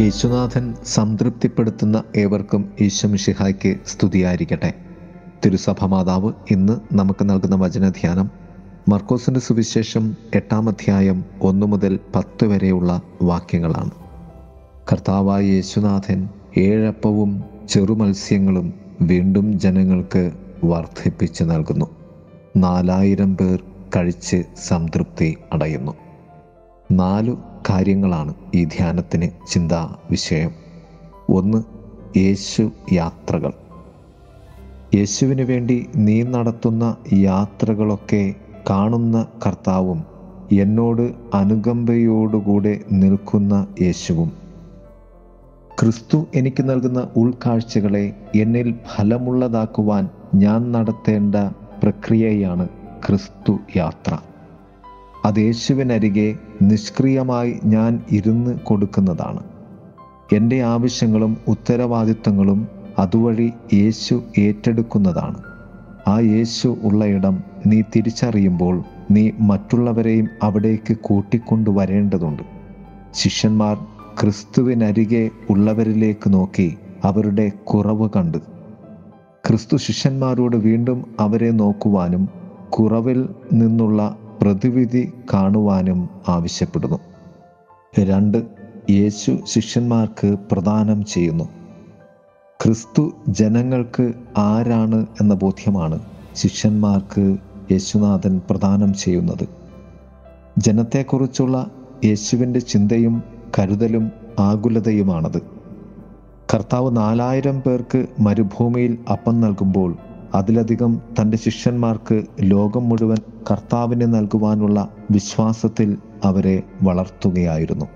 യേശുനാഥൻ സംതൃപ്തിപ്പെടുത്തുന്ന ഏവർക്കും ഈശ്വമിഷിഹായ്ക്ക് സ്തുതിയായിരിക്കട്ടെ. തിരുസഭ മാതാവ് ഇന്ന് നമുക്ക് നൽകുന്ന വചനധ്യാനം മർക്കോസിന്റെ സുവിശേഷം എട്ടാം അധ്യായം ഒന്നു മുതൽ പത്ത് വരെയുള്ള വാക്യങ്ങളാണ്. കർത്താവായ യേശുനാഥൻ ഏഴപ്പവും ചെറുമത്സ്യങ്ങളും വീണ്ടും ജനങ്ങൾക്ക് വർദ്ധിപ്പിച്ച് നൽകുന്നു. നാലായിരം പേർ കഴിച്ച് സംതൃപ്തി അടയുന്നു. നാലു കാര്യങ്ങളാണ് ഈ ധ്യാനത്തിന് ചിന്താ വിഷയം. ഒന്ന് യേശു യാത്രകൾ. യേശുവിന് വേണ്ടി നീ നടത്തുന്ന യാത്രകളൊക്കെ കാണുന്ന കർത്താവും എന്നോട് അനുകമ്പയോടുകൂടെ നിൽക്കുന്ന യേശുവും. ക്രിസ്തു എനിക്ക് നൽകുന്ന ഉൾക്കാഴ്ചകളെ എന്നിൽ ഫലമുള്ളതാക്കുവാൻ ഞാൻ നടത്തേണ്ട പ്രക്രിയയാണ് ക്രിസ്തു യാത്ര. അത് യേശുവിനരികെ നിഷ്ക്രിയമായി ഞാൻ ഇരുന്ന് കൊടുക്കുന്നതാണ്. എന്റെ ആവശ്യങ്ങളും ഉത്തരവാദിത്വങ്ങളും അതുവഴി യേശു ഏറ്റെടുക്കുന്നതാണ്. ആ യേശു ഉള്ളയിടം നീ തിരിച്ചറിയുമ്പോൾ നീ മറ്റുള്ളവരെയും അവിടേക്ക് കൂട്ടിക്കൊണ്ടുവരേണ്ടതുണ്ട് ശിഷ്യന്മാർ ക്രിസ്തുവിനരികെ ഉള്ളവരിലേക്ക് നോക്കി അവരുടെ കുറവ് കണ്ടു. ക്രിസ്തു ശിഷ്യന്മാരോട് വീണ്ടും അവരെ നോക്കുവാനും കുറവിൽ നിന്നുള്ള പ്രതിവിധി കാണുവാനും ആവശ്യപ്പെടുന്നു. രണ്ട് യേശു ശിഷ്യന്മാർക്ക് പ്രദാനം ചെയ്യുന്നു. ക്രിസ്തു ജനങ്ങൾക്ക് ആരാണ് എന്ന ബോധ്യമാണ് ശിഷ്യന്മാർക്ക് യേശുനാഥൻ പ്രദാനം ചെയ്യുന്നത്. ജനത്തെക്കുറിച്ചുള്ള യേശുവിന്റെ ചിന്തയും കരുതലും ആകുലതയുമാണത്. കർത്താവ് നാലായിരം പേർക്ക് മരുഭൂമിയിൽ അപ്പം നൽകുമ്പോൾ അതിലധികം തന്റെ ശിഷ്യന്മാർക്ക് ലോകം മുഴുവൻ കർത്താവിനെ നൽകുവാനുള്ള വിശ്വാസത്തിൽ അവരെ വളർത്തുകയായിരുന്നു.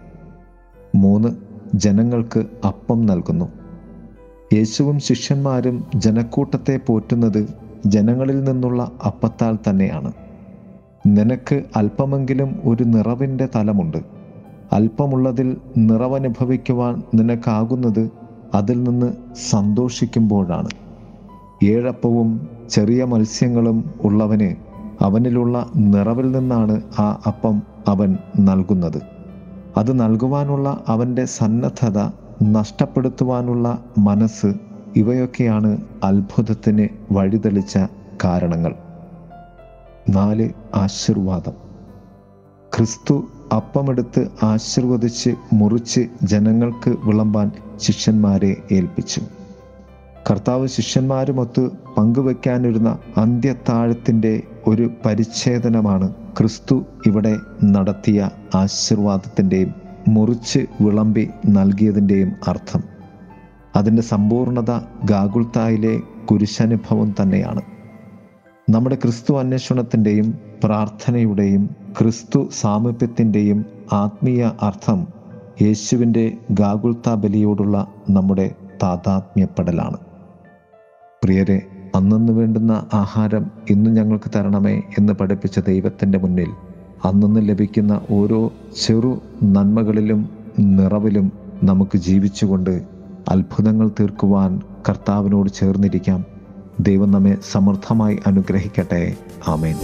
മൂന്ന് ജനങ്ങൾക്ക് അപ്പം നൽകുന്നു. യേശുവും ശിഷ്യന്മാരും ജനക്കൂട്ടത്തെ പോറ്റുന്നത് ജനങ്ങളിൽ നിന്നുള്ള അപ്പത്താൽ തന്നെയാണ്. നിനക്ക് അല്പമെങ്കിലും ഒരു നിറവിന്റെ തലമുണ്ട്. അല്പമുള്ളതിൽ നിറവനുഭവിക്കുവാൻ നിനക്കാകുന്നത് അതിൽ നിന്ന് സന്തോഷിക്കുമ്പോഴാണ്. ഏഴപ്പവും ചെറിയ മത്സ്യങ്ങളും ഉള്ളവന് അവനിലുള്ള നിറവിൽ നിന്നാണ് ആ അപ്പം അവൻ നൽകുന്നത്. അത് നൽകുവാനുള്ള അവന്റെ സന്നദ്ധത നഷ്ടപ്പെടുത്തുവാനുള്ള മനസ്സ് ഇവയൊക്കെയാണ് അത്ഭുതത്തിന് വഴിതെളിച്ച കാരണങ്ങൾ. നാല് ആശീർവാദം. ക്രിസ്തു അപ്പമെടുത്ത് ആശീർവദിച്ച് മുറിച്ച് ജനങ്ങൾക്ക് വിളമ്പാൻ ശിഷ്യന്മാരെ ഏൽപ്പിച്ചു. കർത്താവ് ശിഷ്യന്മാരുമൊത്ത് പങ്കുവെക്കാനിരുന്ന അന്ത്യത്താഴത്തിന്റെ ഒരു പരിച്ഛേദനമാണ് ക്രിസ്തു ഇവിടെ നടത്തിയ ആശീർവാദത്തിന്റെയും മുറിച്ച് വിളമ്പി നൽകിയതിന്റെയും അർത്ഥം. അതിന്റെ സമ്പൂർണത ഗാഗുൽത്തായിലെ കുരിശനുഭവം തന്നെയാണ്. നമ്മുടെ ക്രിസ്തു അന്വേഷണത്തിന്റെയും പ്രാർത്ഥനയുടെയും ക്രിസ്തു സാമീപ്യത്തിന്റെയും ആത്മീയ അർത്ഥം യേശുവിന്റെ ഗാഗുൽത്ത ബലിയോടുള്ള നമ്മുടെ താതാത്മ്യപ്പെടലാണ്. പ്രിയരെ അന്നന്ന് വേണ്ടുന്ന ആഹാരം ഇന്ന് ഞങ്ങൾക്ക് തരണമേ എന്ന് പഠിപ്പിച്ച ദൈവത്തിന്റെ മുന്നിൽ. അന്നന്ന് ലഭിക്കുന്ന ഓരോ ചെറു നന്മകളിലും നിറവിലും നമുക്ക് ജീവിച്ചുകൊണ്ട് അത്ഭുതങ്ങൾ തീർക്കുവാൻ കർത്താവിനോട് ചേർന്നിരിക്കാം. ദൈവം നമ്മെ സമൃദ്ധമായി അനുഗ്രഹിക്കട്ടെ. ആമേൻ.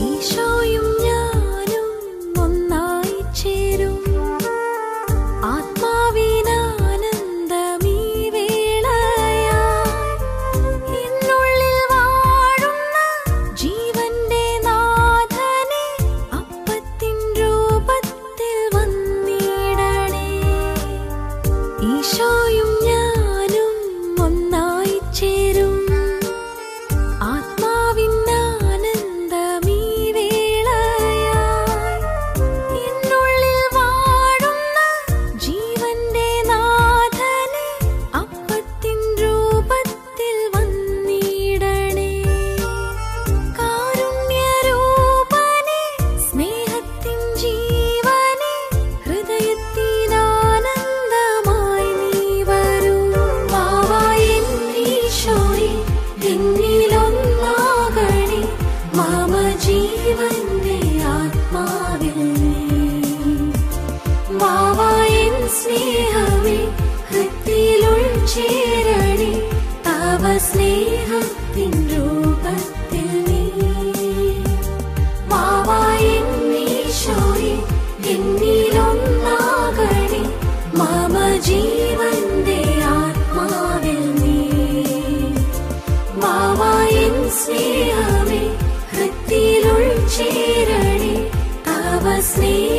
show you sleep.